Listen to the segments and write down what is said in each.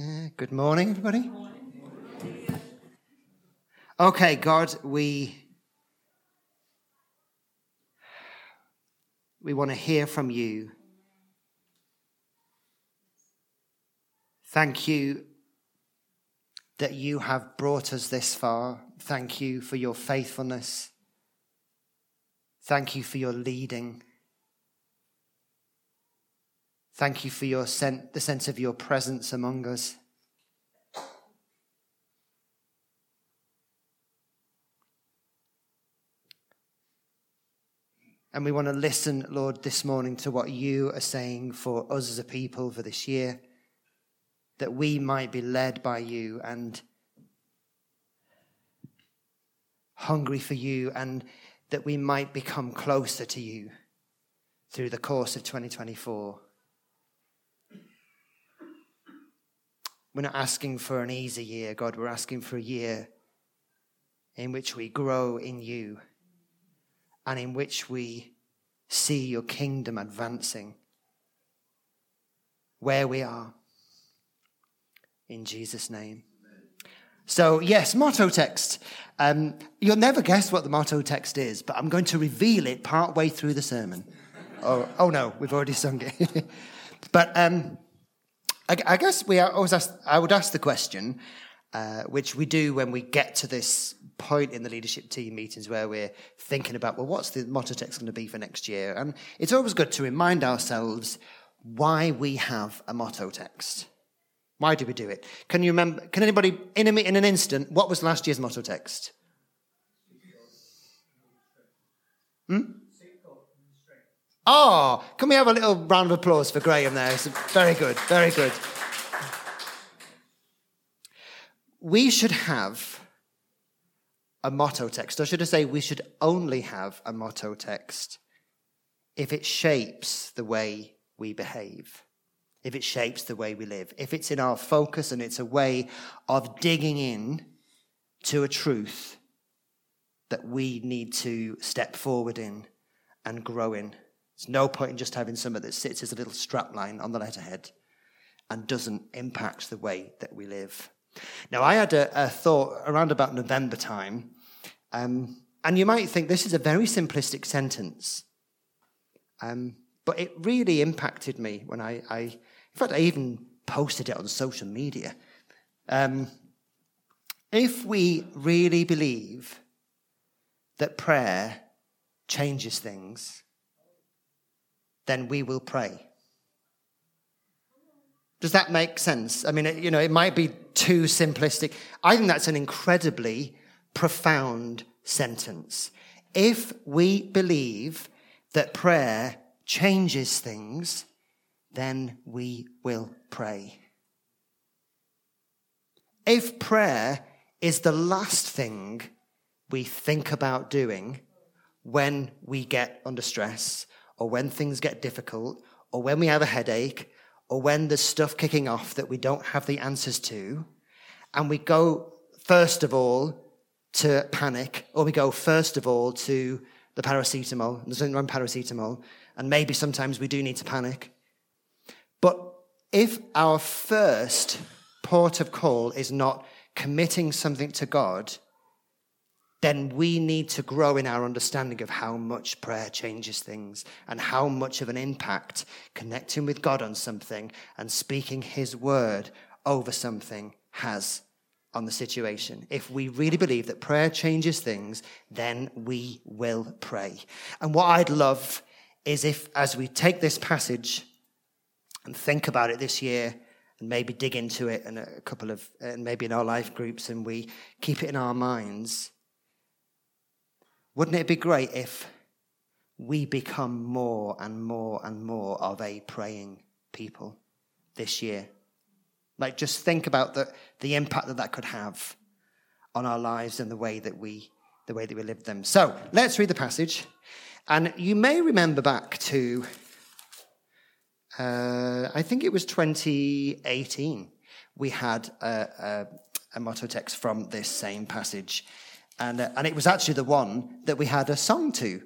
Good morning, everybody. Okay, God, we we want to hear from you. Thank you that you have brought us this far. Thank you for your faithfulness. Thank you for your leading. Thank you for your the sense of your presence among us. And we want to listen, Lord, this morning to what you are saying for us as a people for this year, that we might be led by you and hungry for you, and that we might become closer to you through the course of 2024. We're not asking for an easy year, God. We're asking for a year in which we grow in you and in which we see your kingdom advancing where we are. In Jesus' name. So, yes, motto text. Um, you'll never guess what the motto text is, but I'm going to reveal it part way through the sermon. oh, oh no, we've already sung it. but um, I, I, guess we always ask, I would ask the question, uh, which we do when we get to this point in the leadership team meetings where we're thinking about, well, what's the motto text going to be for next year? And it's always good to remind ourselves why we have a motto text. Why do we do it? Can you remember? Can anybody, in, a, in an instant, what was last year's motto text? Hmm? Oh, can we have a little round of applause for Graham there? It's very good, very good. We should have a motto text, or should I say, we should only have a motto text if it shapes the way we behave, if it shapes the way we live, if it's in our focus and it's a way of digging in to a truth that we need to step forward in and grow in. There's no point in just having something that sits as a little strapline on the letterhead and doesn't impact the way that we live. Now, I had a, a thought around about November time, um, and you might think this is a very simplistic sentence, um, but it really impacted me when I, I, in fact, I even posted it on social media. Um, if we really believe that prayer changes things, then we will pray. Does that make sense? I mean, it, you know, it might be too simplistic. I think that's an incredibly profound sentence. If we believe that prayer changes things, then we will pray. If prayer is the last thing we think about doing when we get under stress, or when things get difficult, or when we have a headache, or when there's stuff kicking off that we don't have the answers to, and we go, first of all, to panic, or we go, first of all, to the paracetamol, there's nothing wrong with paracetamol, and maybe sometimes we do need to panic. But if our first port of call is not committing something to God, then we need to grow in our understanding of how much prayer changes things and how much of an impact connecting with God on something and speaking His word over something has on the situation. If we really believe that prayer changes things, then we will pray. And what I'd love is if, as we take this passage and think about it this year, and maybe dig into it in a couple of, and maybe in our life groups, and we keep it in our minds wouldn't it be great if we become more and more and more of a praying people this year? Like, just think about the, the impact that that could have on our lives and the way that we the way that we live them. So let's read the passage, and you may remember back to uh, I think it was 2018. We had a, a, a motto text from this same passage. And, uh, and it was actually the one that we had a song to,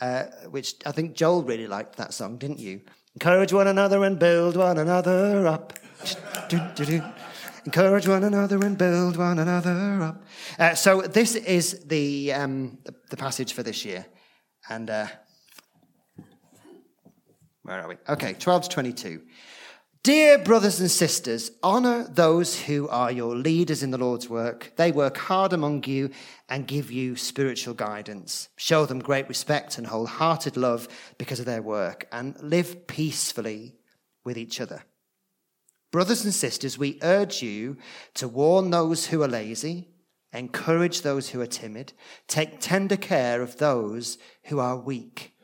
uh, which I think Joel really liked that song, didn't you? Encourage one another and build one another up. Encourage one another and build one another up. Uh, so this is the, um, the, the passage for this year, and uh, where are we? Okay, 12 to 22. Dear brothers and sisters, honor those who are your leaders in the Lord's work. They work hard among you and give you spiritual guidance. Show them great respect and wholehearted love because of their work, and live peacefully with each other. Brothers and sisters, we urge you to warn those who are lazy, encourage those who are timid, take tender care of those who are weak.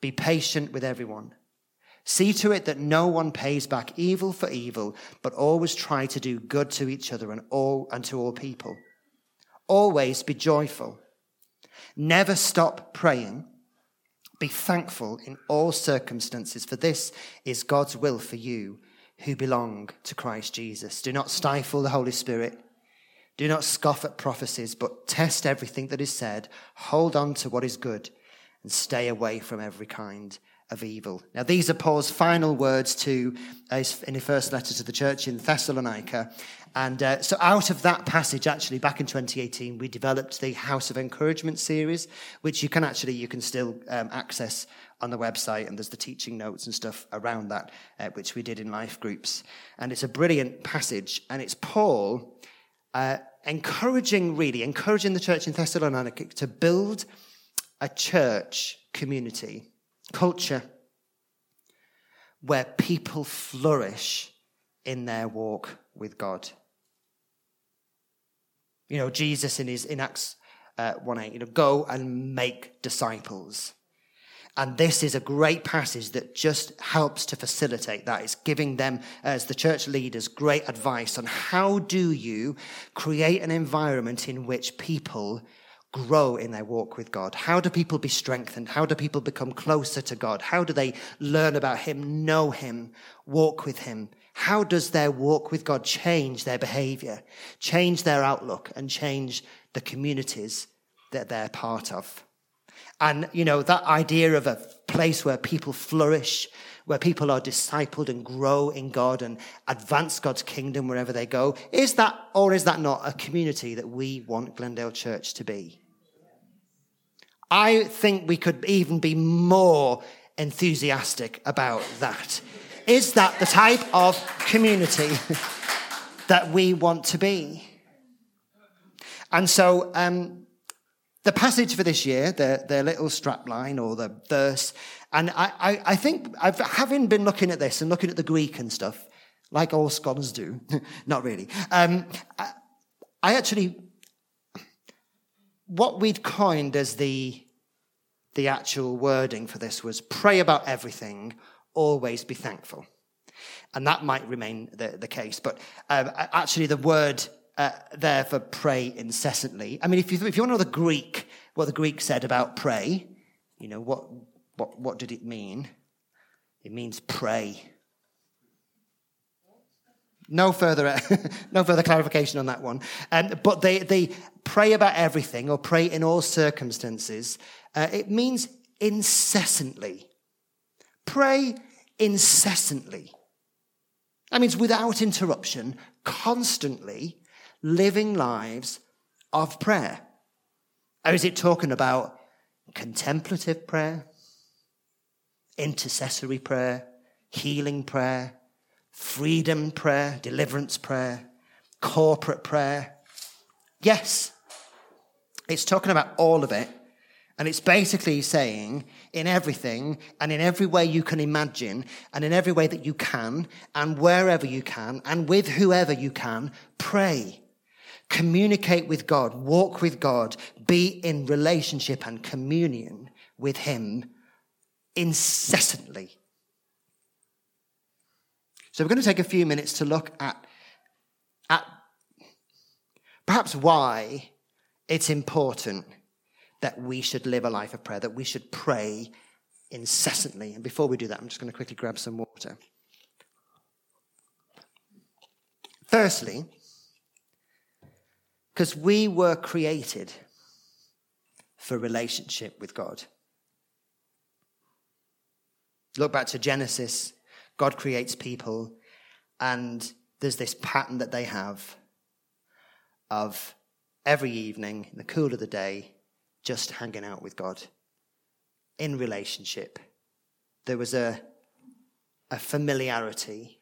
Be patient with everyone. See to it that no one pays back evil for evil, but always try to do good to each other and all and to all people. Always be joyful. Never stop praying. Be thankful in all circumstances, for this is God's will for you who belong to Christ Jesus. Do not stifle the Holy Spirit. Do not scoff at prophecies, but test everything that is said. Hold on to what is good and stay away from every kind of evil. Now, these are Paul's final words to uh, in his first letter to the church in Thessalonica. And uh, so, out of that passage, actually, back in 2018, we developed the House of Encouragement series, which you can actually you can still um, access on the website, and there's the teaching notes and stuff around that, uh, which we did in life groups. And it's a brilliant passage, and it's Paul uh, encouraging, really encouraging the church in Thessalonica to build a church community culture where people flourish in their walk with God. You know, Jesus in his in Acts uh, 1 8, you know, go and make disciples. And this is a great passage that just helps to facilitate that. It's giving them, as the church leaders, great advice on how do you create an environment in which people grow in their walk with God? How do people be strengthened? How do people become closer to God? How do they learn about Him, know Him, walk with Him? How does their walk with God change their behavior, change their outlook, and change the communities that they're part of? And, you know, that idea of a place where people flourish, where people are discipled and grow in God and advance God's kingdom wherever they go, is that, or is that not a community that we want Glendale Church to be? I think we could even be more enthusiastic about that. Is that the type of community that we want to be? And so, um, the passage for this year, the, the little strapline or the verse, and I, I, I think, I've, having been looking at this and looking at the Greek and stuff, like all scholars do, not really, um, I, I actually what we'd coined as the, the actual wording for this was pray about everything, always be thankful. And that might remain the, the case. But um, actually, the word uh, there for pray incessantly, I mean, if you, if you want to know the Greek, what the Greek said about pray, you know, what, what, what did it mean? It means pray. No further, no further clarification on that one. Um, but they, they pray about everything or pray in all circumstances. Uh, it means incessantly. Pray incessantly. That means without interruption, constantly living lives of prayer. Or is it talking about contemplative prayer, intercessory prayer, healing prayer, freedom prayer, deliverance prayer, corporate prayer. Yes, it's talking about all of it. And it's basically saying in everything and in every way you can imagine and in every way that you can and wherever you can and with whoever you can, pray. Communicate with God, walk with God, be in relationship and communion with Him incessantly. So we're going to take a few minutes to look at, at perhaps why it's important that we should live a life of prayer, that we should pray incessantly. And before we do that, I'm just going to quickly grab some water. Firstly, because we were created for relationship with God. Look back to Genesis God creates people, and there's this pattern that they have of every evening in the cool of the day just hanging out with God in relationship. There was a, a familiarity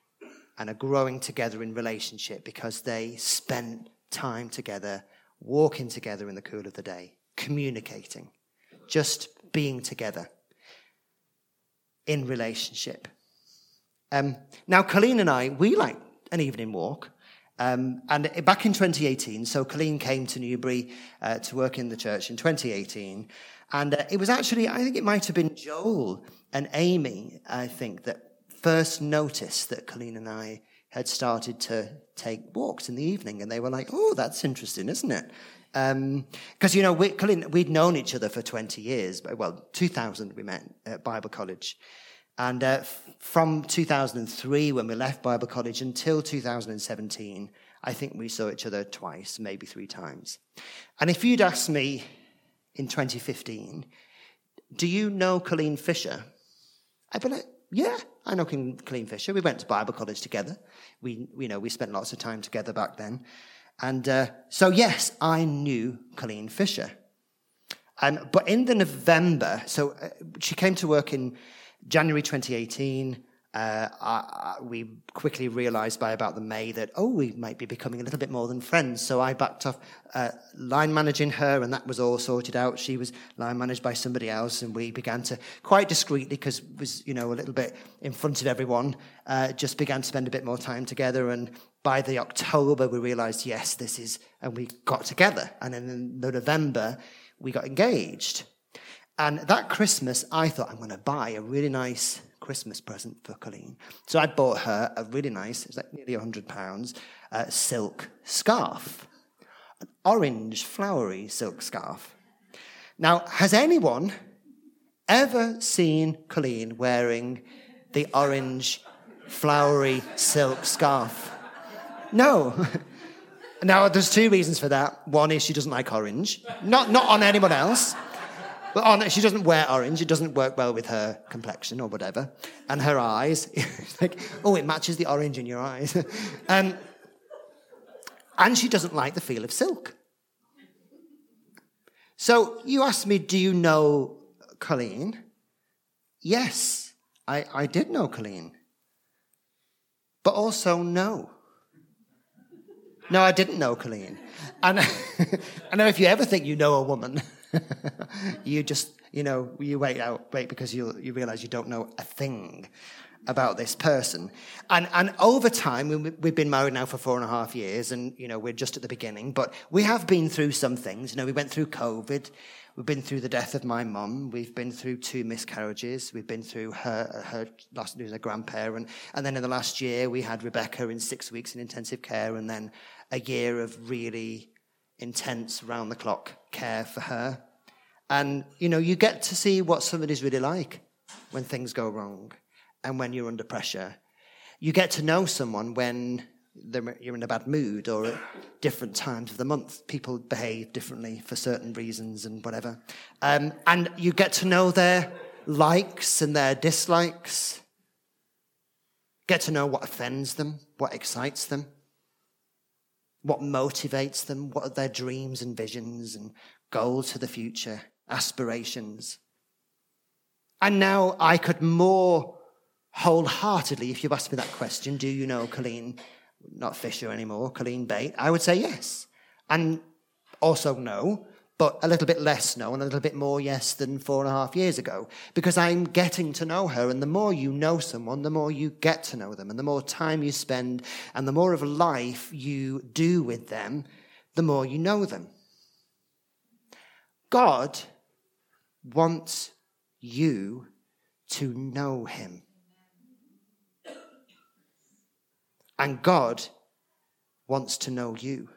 and a growing together in relationship because they spent time together, walking together in the cool of the day, communicating, just being together in relationship. Um, now, Colleen and I, we like an evening walk. Um, and back in 2018, so Colleen came to Newbury uh, to work in the church in 2018. And uh, it was actually, I think it might have been Joel and Amy, I think, that first noticed that Colleen and I had started to take walks in the evening. And they were like, oh, that's interesting, isn't it? Because, um, you know, we, Colleen, we'd known each other for 20 years. Well, 2000 we met at Bible College. And uh, from 2003, when we left Bible College, until 2017, I think we saw each other twice, maybe three times. And if you'd asked me in 2015, do you know Colleen Fisher? I'd be like, yeah, I know Colleen Fisher. We went to Bible college together. We, you know, we spent lots of time together back then. And uh, so, yes, I knew Colleen Fisher. Um, but in the November, so uh, she came to work in January 2018, uh, I, I, we quickly realized by about the May that, oh, we might be becoming a little bit more than friends. So I backed off uh, line managing her, and that was all sorted out. She was line managed by somebody else, and we began to, quite discreetly, because was, you know, a little bit in front of everyone, uh, just began to spend a bit more time together. And by the October, we realized, yes, this is, and we got together. And then in the November, we got engaged. And that Christmas, I thought I'm going to buy a really nice Christmas present for Colleen. So I bought her a really nice, it's like nearly £100, uh, silk scarf, an orange, flowery silk scarf. Now, has anyone ever seen Colleen wearing the orange, flowery silk scarf? No. now, there's two reasons for that. One is she doesn't like orange, not, not on anyone else. But on, she doesn't wear orange. It doesn't work well with her complexion or whatever. And her eyes, like, oh, it matches the orange in your eyes. um, and she doesn't like the feel of silk. So you asked me, do you know Colleen? Yes, I, I did know Colleen. But also, no. No, I didn't know Colleen. And I know if you ever think you know a woman, you just, you know, you wait out, wait because you you realize you don't know a thing about this person. And and over time, we, we've been married now for four and a half years, and you know we're just at the beginning. But we have been through some things. You know, we went through COVID. We've been through the death of my mum. We've been through two miscarriages. We've been through her her last losing a grandparent, and then in the last year we had Rebecca in six weeks in intensive care, and then a year of really intense round the clock care for her. And, you know, you get to see what somebody's really like when things go wrong and when you're under pressure. You get to know someone when you're in a bad mood or at different times of the month. People behave differently for certain reasons and whatever. Um, and you get to know their likes and their dislikes. Get to know what offends them, what excites them what motivates them, what are their dreams and visions and goals for the future, aspirations. And now I could more wholeheartedly, if you asked me that question, do you know Colleen, not Fisher anymore, Colleen Bate? I would say yes. And also no, but a little bit less no and a little bit more yes than four and a half years ago because I'm getting to know her. And the more you know someone, the more you get to know them. And the more time you spend and the more of life you do with them, the more you know them. God wants you to know him. And God wants to know you.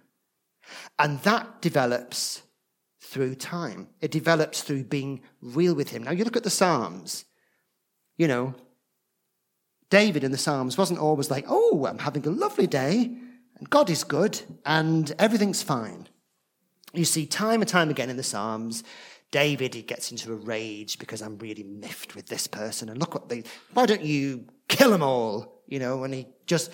And that develops through time. It develops through being real with Him. Now, you look at the Psalms, you know, David in the Psalms wasn't always like, oh, I'm having a lovely day, and God is good, and everything's fine. You see, time and time again in the Psalms, David, he gets into a rage because I'm really miffed with this person, and look what they, why don't you kill them all? You know, and he just,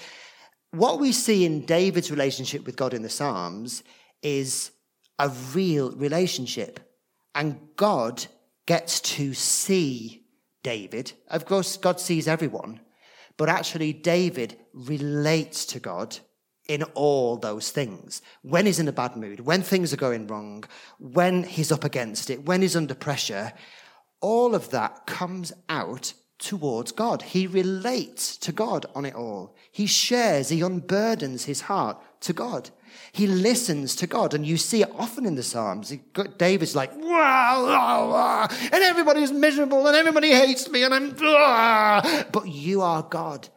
what we see in David's relationship with God in the Psalms is a real relationship. And God gets to see David. Of course, God sees everyone, but actually, David relates to God in all those things. When he's in a bad mood, when things are going wrong, when he's up against it, when he's under pressure, all of that comes out towards God. He relates to God on it all. He shares, he unburdens his heart to God. He listens to God, and you see it often in the Psalms. David's like, wow, wow, wow, and everybody's miserable, and everybody hates me, and I'm, ah. but you are God,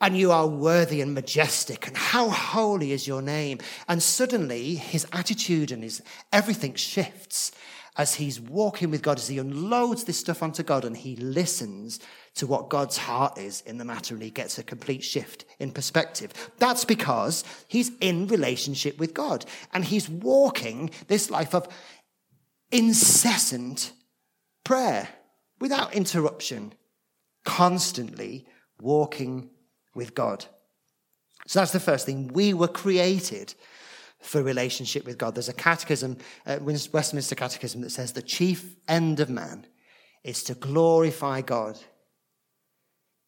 and you are worthy and majestic, and how holy is your name? And suddenly, his attitude and his everything shifts as he's walking with God, as he unloads this stuff onto God, and he listens to what God's heart is in the matter and he gets a complete shift in perspective. That's because he's in relationship with God and he's walking this life of incessant prayer without interruption, constantly walking with God. So that's the first thing. We were created for relationship with God. There's a catechism, uh, Westminster Catechism, that says the chief end of man is to glorify God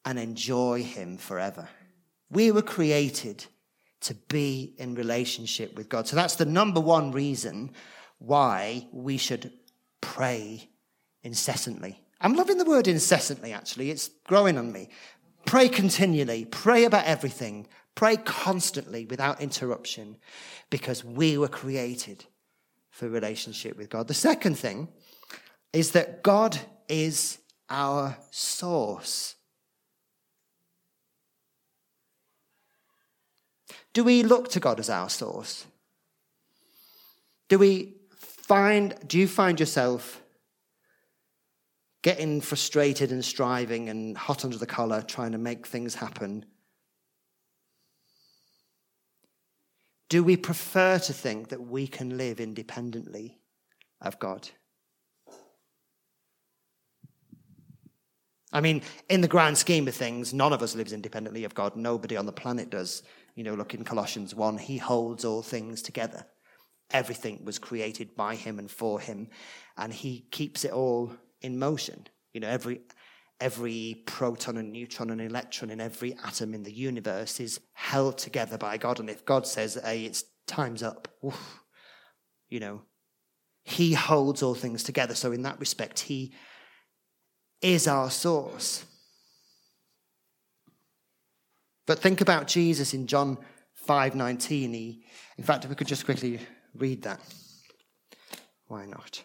and enjoy Him forever. We were created to be in relationship with God. So that's the number one reason why we should pray incessantly. I'm loving the word incessantly, actually. It's growing on me. Pray continually, pray about everything, pray constantly without interruption because we were created for relationship with God. The second thing is that God is our source. Do we look to God as our source? Do we find, do you find yourself getting frustrated and striving and hot under the collar, trying to make things happen? Do we prefer to think that we can live independently of God? I mean, in the grand scheme of things, none of us lives independently of God. Nobody on the planet does. You know, look in Colossians 1, he holds all things together. Everything was created by him and for him, and he keeps it all in motion. You know, every every proton and neutron and electron in every atom in the universe is held together by God. And if God says, hey, it's time's up, oof, you know, he holds all things together. So in that respect, he is our source. But think about Jesus in John 5:19. He, in fact, if we could just quickly read that. Why not?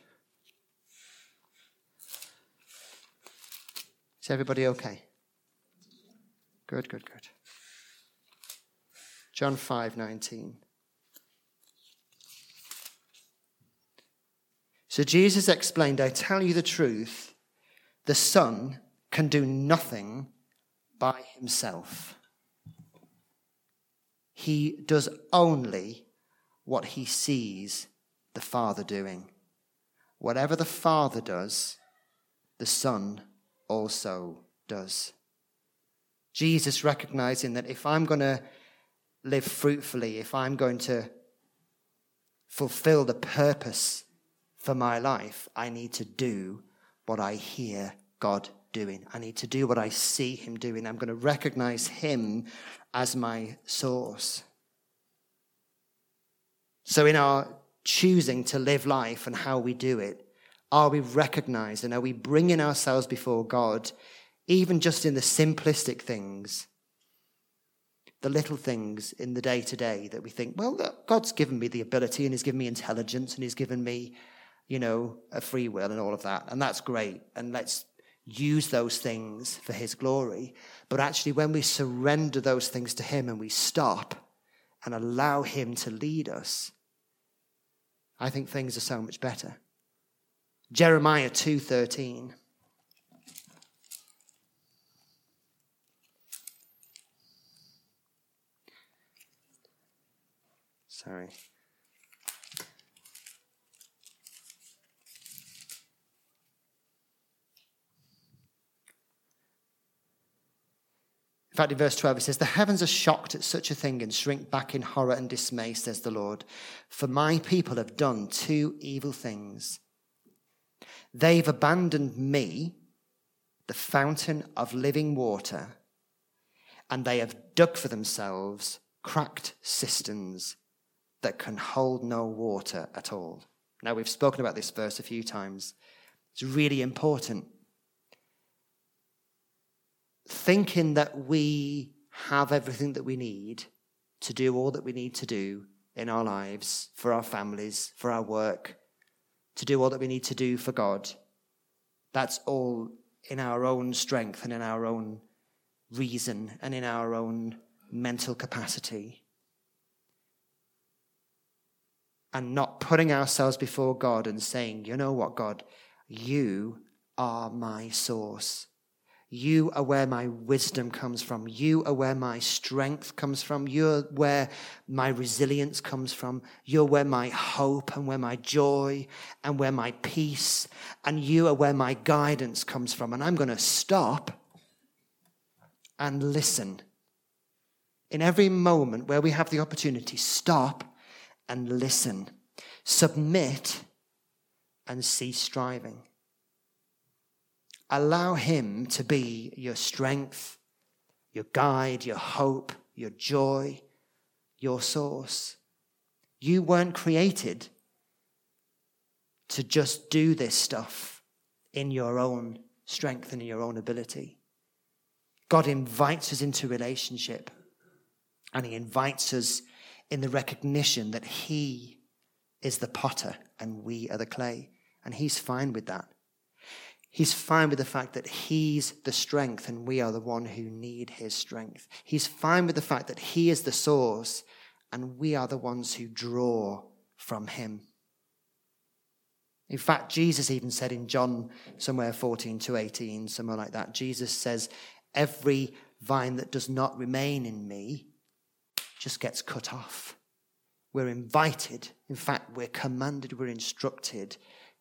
Is everybody okay? Good, good, good. John 5:19. So Jesus explained, I tell you the truth, the Son can do nothing by himself. He does only what he sees the Father doing. Whatever the Father does, the Son also does. Jesus recognizing that if I'm going to live fruitfully, if I'm going to fulfill the purpose for my life, I need to do what I hear God doing. I need to do what I see Him doing. I'm going to recognize Him as my source. So, in our choosing to live life and how we do it, are we recognized and are we bringing ourselves before God, even just in the simplistic things, the little things in the day to day that we think, well, God's given me the ability and He's given me intelligence and He's given me, you know, a free will and all of that. And that's great. And let's use those things for His glory. But actually, when we surrender those things to Him and we stop and allow Him to lead us, I think things are so much better. Jeremiah 2:13 Sorry. In fact, in verse 12, it says, The heavens are shocked at such a thing and shrink back in horror and dismay, says the Lord. For my people have done two evil things. They've abandoned me, the fountain of living water, and they have dug for themselves cracked cisterns that can hold no water at all. Now, we've spoken about this verse a few times. It's really important thinking that we have everything that we need to do all that we need to do in our lives, for our families, for our work, to do all that we need to do for God, that's all in our own strength and in our own reason and in our own mental capacity. And not putting ourselves before God and saying, you know what, God, you are my source. You are where my wisdom comes from. You are where my strength comes from. You're where my resilience comes from. You're where my hope and where my joy and where my peace and you are where my guidance comes from. And I'm going to stop and listen. In every moment where we have the opportunity, stop and listen. Submit and cease striving. Allow Him to be your strength, your guide, your hope, your joy, your source. You weren't created to just do this stuff in your own strength and in your own ability. God invites us into relationship and He invites us in the recognition that He is the potter and we are the clay. And He's fine with that. He's fine with the fact that he's the strength and we are the one who need his strength. He's fine with the fact that he is the source and we are the ones who draw from him. In fact, Jesus even said in John somewhere 14 to 18, somewhere like that, Jesus says, Every vine that does not remain in me just gets cut off. We're invited, in fact, we're commanded, we're instructed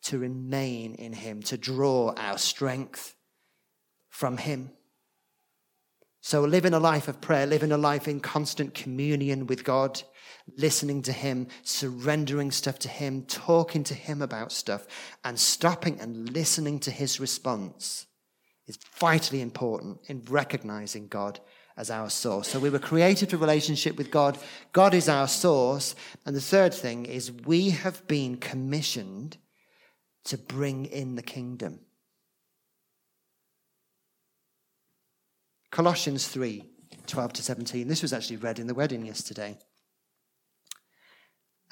to remain in Him, to draw our strength from Him. So, living a life of prayer, living a life in constant communion with God, listening to Him, surrendering stuff to Him, talking to Him about stuff, and stopping and listening to His response is vitally important in recognizing God as our source. So we were created for relationship with God. God is our source. And the third thing is we have been commissioned to bring in the kingdom. Colossians 3 12 to 17. This was actually read in the wedding yesterday.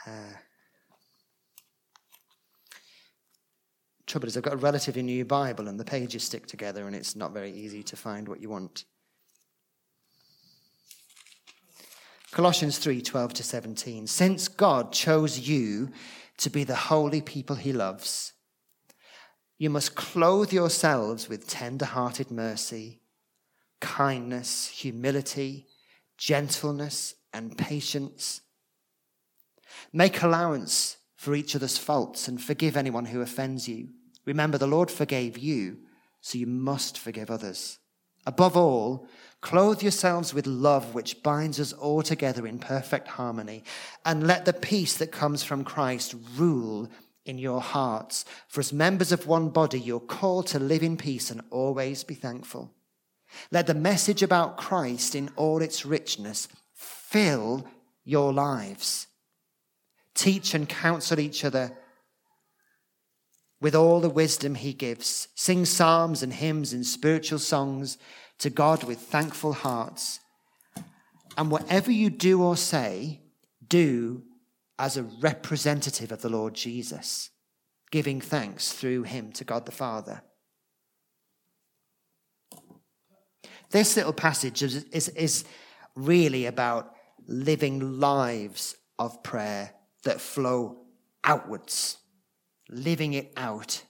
Uh, trouble is, I've got a relatively new Bible and the pages stick together and it's not very easy to find what you want. Colossians 3 12 to 17. Since God chose you to be the holy people he loves, you must clothe yourselves with tender hearted mercy, kindness, humility, gentleness, and patience. Make allowance for each other's faults and forgive anyone who offends you. Remember, the Lord forgave you, so you must forgive others. Above all, clothe yourselves with love, which binds us all together in perfect harmony, and let the peace that comes from Christ rule in your hearts. For as members of one body, you're called to live in peace and always be thankful. Let the message about Christ in all its richness fill your lives. Teach and counsel each other with all the wisdom he gives. Sing psalms and hymns and spiritual songs to God with thankful hearts. And whatever you do or say, do as a representative of the Lord Jesus, giving thanks through him to God the Father. This little passage is, is, is really about living lives of prayer that flow outwards, living it out.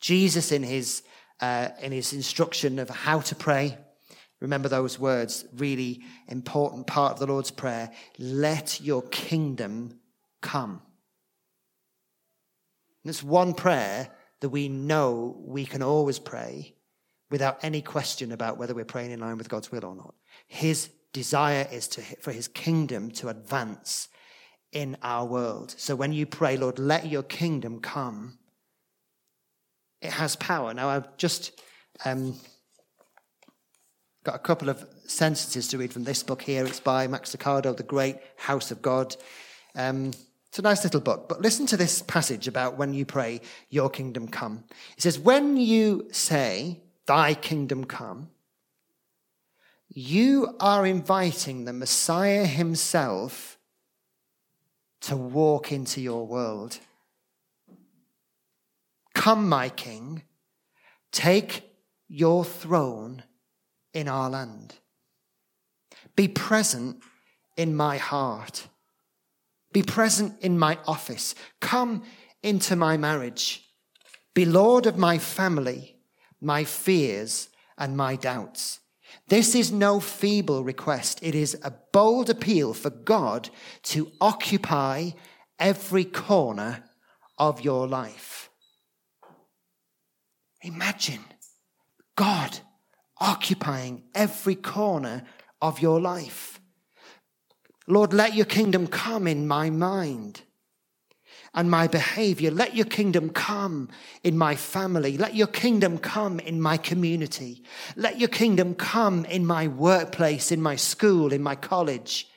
Jesus, in his, uh, in his instruction of how to pray, Remember those words, really important part of the Lord's Prayer. Let your kingdom come. And it's one prayer that we know we can always pray without any question about whether we're praying in line with God's will or not. His desire is to, for his kingdom to advance in our world. So when you pray, Lord, let your kingdom come, it has power. Now, I've just um, got a couple of sentences to read from this book here. It's by Max Lucado, The Great House of God. Um, it's a nice little book, but listen to this passage about when you pray, Your kingdom come. It says, When you say, Thy kingdom come, you are inviting the Messiah himself to walk into your world. Come, my King, take your throne in our land. Be present in my heart. Be present in my office. Come into my marriage. Be Lord of my family, my fears, and my doubts. This is no feeble request. It is a bold appeal for God to occupy every corner of your life. Imagine God occupying every corner of your life. Lord, let your kingdom come in my mind and my behavior. Let your kingdom come in my family. Let your kingdom come in my community. Let your kingdom come in my workplace, in my school, in my college,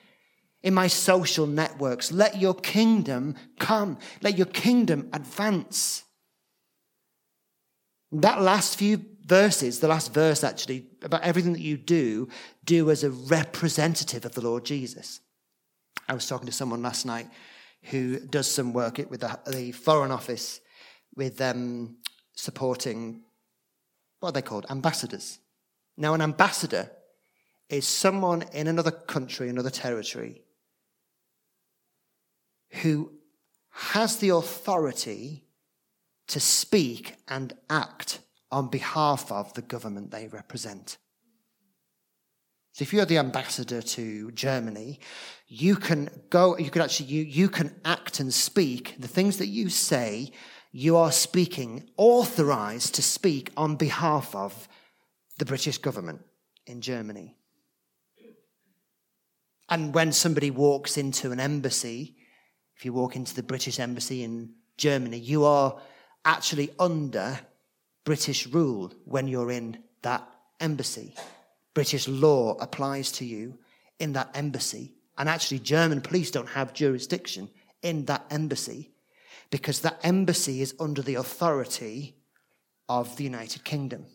in my social networks. Let your kingdom come. Let your kingdom advance. That last few verses, the last verse actually, about everything that you do, do as a representative of the Lord Jesus. I was talking to someone last night who does some work with the, Foreign Office with um, supporting what are they called? Ambassadors. Now, an ambassador is someone in another country, another territory, who has the authority to speak and act on behalf of the government they represent. So if you're the ambassador to Germany, you can go, you can actually, you, you can act and speak. The things that you say, you are speaking, authorized to speak on behalf of the British government in Germany. And when somebody walks into an embassy, if you walk into the British embassy in Germany, you are actually under British rule when you're in that embassy. British law applies to you in that embassy. And actually, German police don't have jurisdiction in that embassy because that embassy is under the authority of the United Kingdom.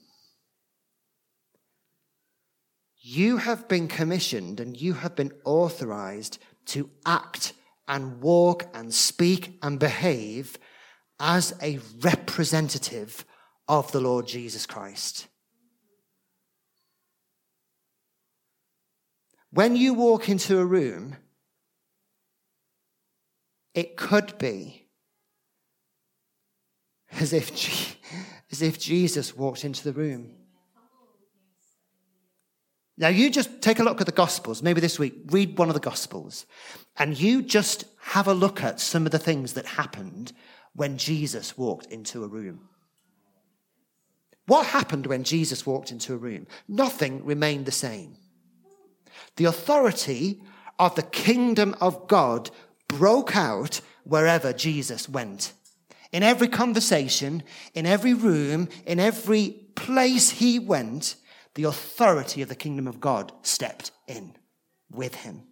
You have been commissioned and you have been authorized to act and walk and speak and behave as a representative of the Lord Jesus Christ. When you walk into a room, it could be as if, as if Jesus walked into the room. Now, you just take a look at the Gospels, maybe this week, read one of the Gospels, and you just have a look at some of the things that happened when Jesus walked into a room. What happened when Jesus walked into a room? Nothing remained the same. The authority of the kingdom of God broke out wherever Jesus went. In every conversation, in every room, in every place he went, the authority of the kingdom of God stepped in with him.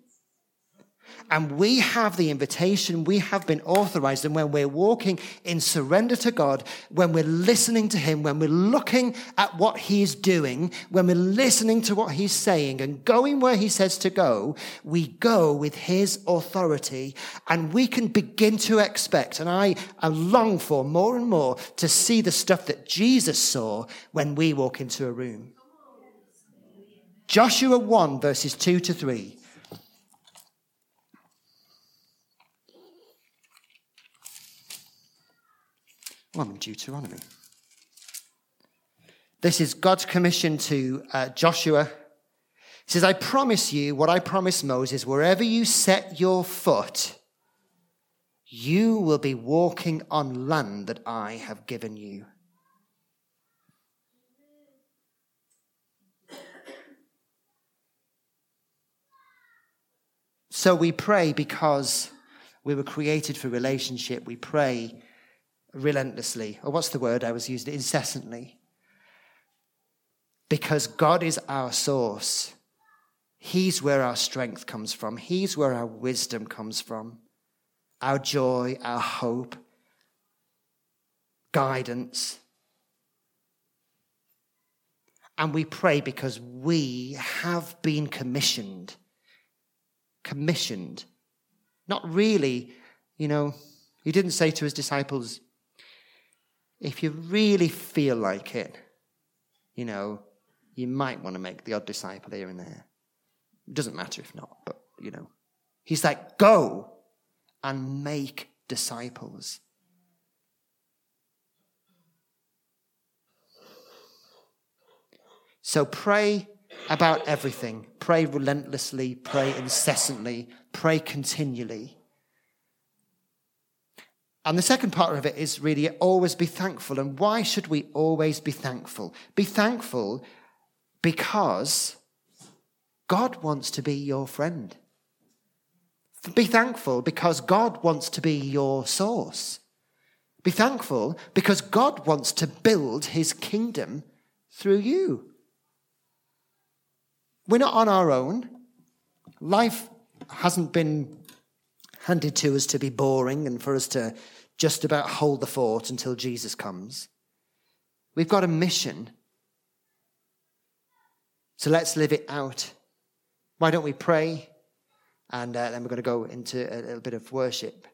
And we have the invitation, we have been authorized. And when we're walking in surrender to God, when we're listening to Him, when we're looking at what He's doing, when we're listening to what He's saying and going where He says to go, we go with His authority and we can begin to expect. And I, I long for more and more to see the stuff that Jesus saw when we walk into a room. Joshua 1 verses 2 to 3. One, Deuteronomy. This is God's commission to uh, Joshua. He says, I promise you what I promised Moses wherever you set your foot, you will be walking on land that I have given you. So we pray because we were created for relationship. We pray relentlessly. Or what's the word I was using? Incessantly. Because God is our source. He's where our strength comes from. He's where our wisdom comes from. Our joy, our hope, guidance. And we pray because we have been commissioned. Commissioned. Not really, you know, he didn't say to his disciples, if you really feel like it, you know, you might want to make the odd disciple here and there. It doesn't matter if not, but, you know. He's like, go and make disciples. So pray about everything. Pray relentlessly, pray incessantly, pray continually. And the second part of it is really always be thankful. And why should we always be thankful? Be thankful because God wants to be your friend. Be thankful because God wants to be your source. Be thankful because God wants to build his kingdom through you. We're not on our own. Life hasn't been handed to us to be boring and for us to just about hold the fort until Jesus comes. We've got a mission. So let's live it out. Why don't we pray? And uh, then we're going to go into a little bit of worship.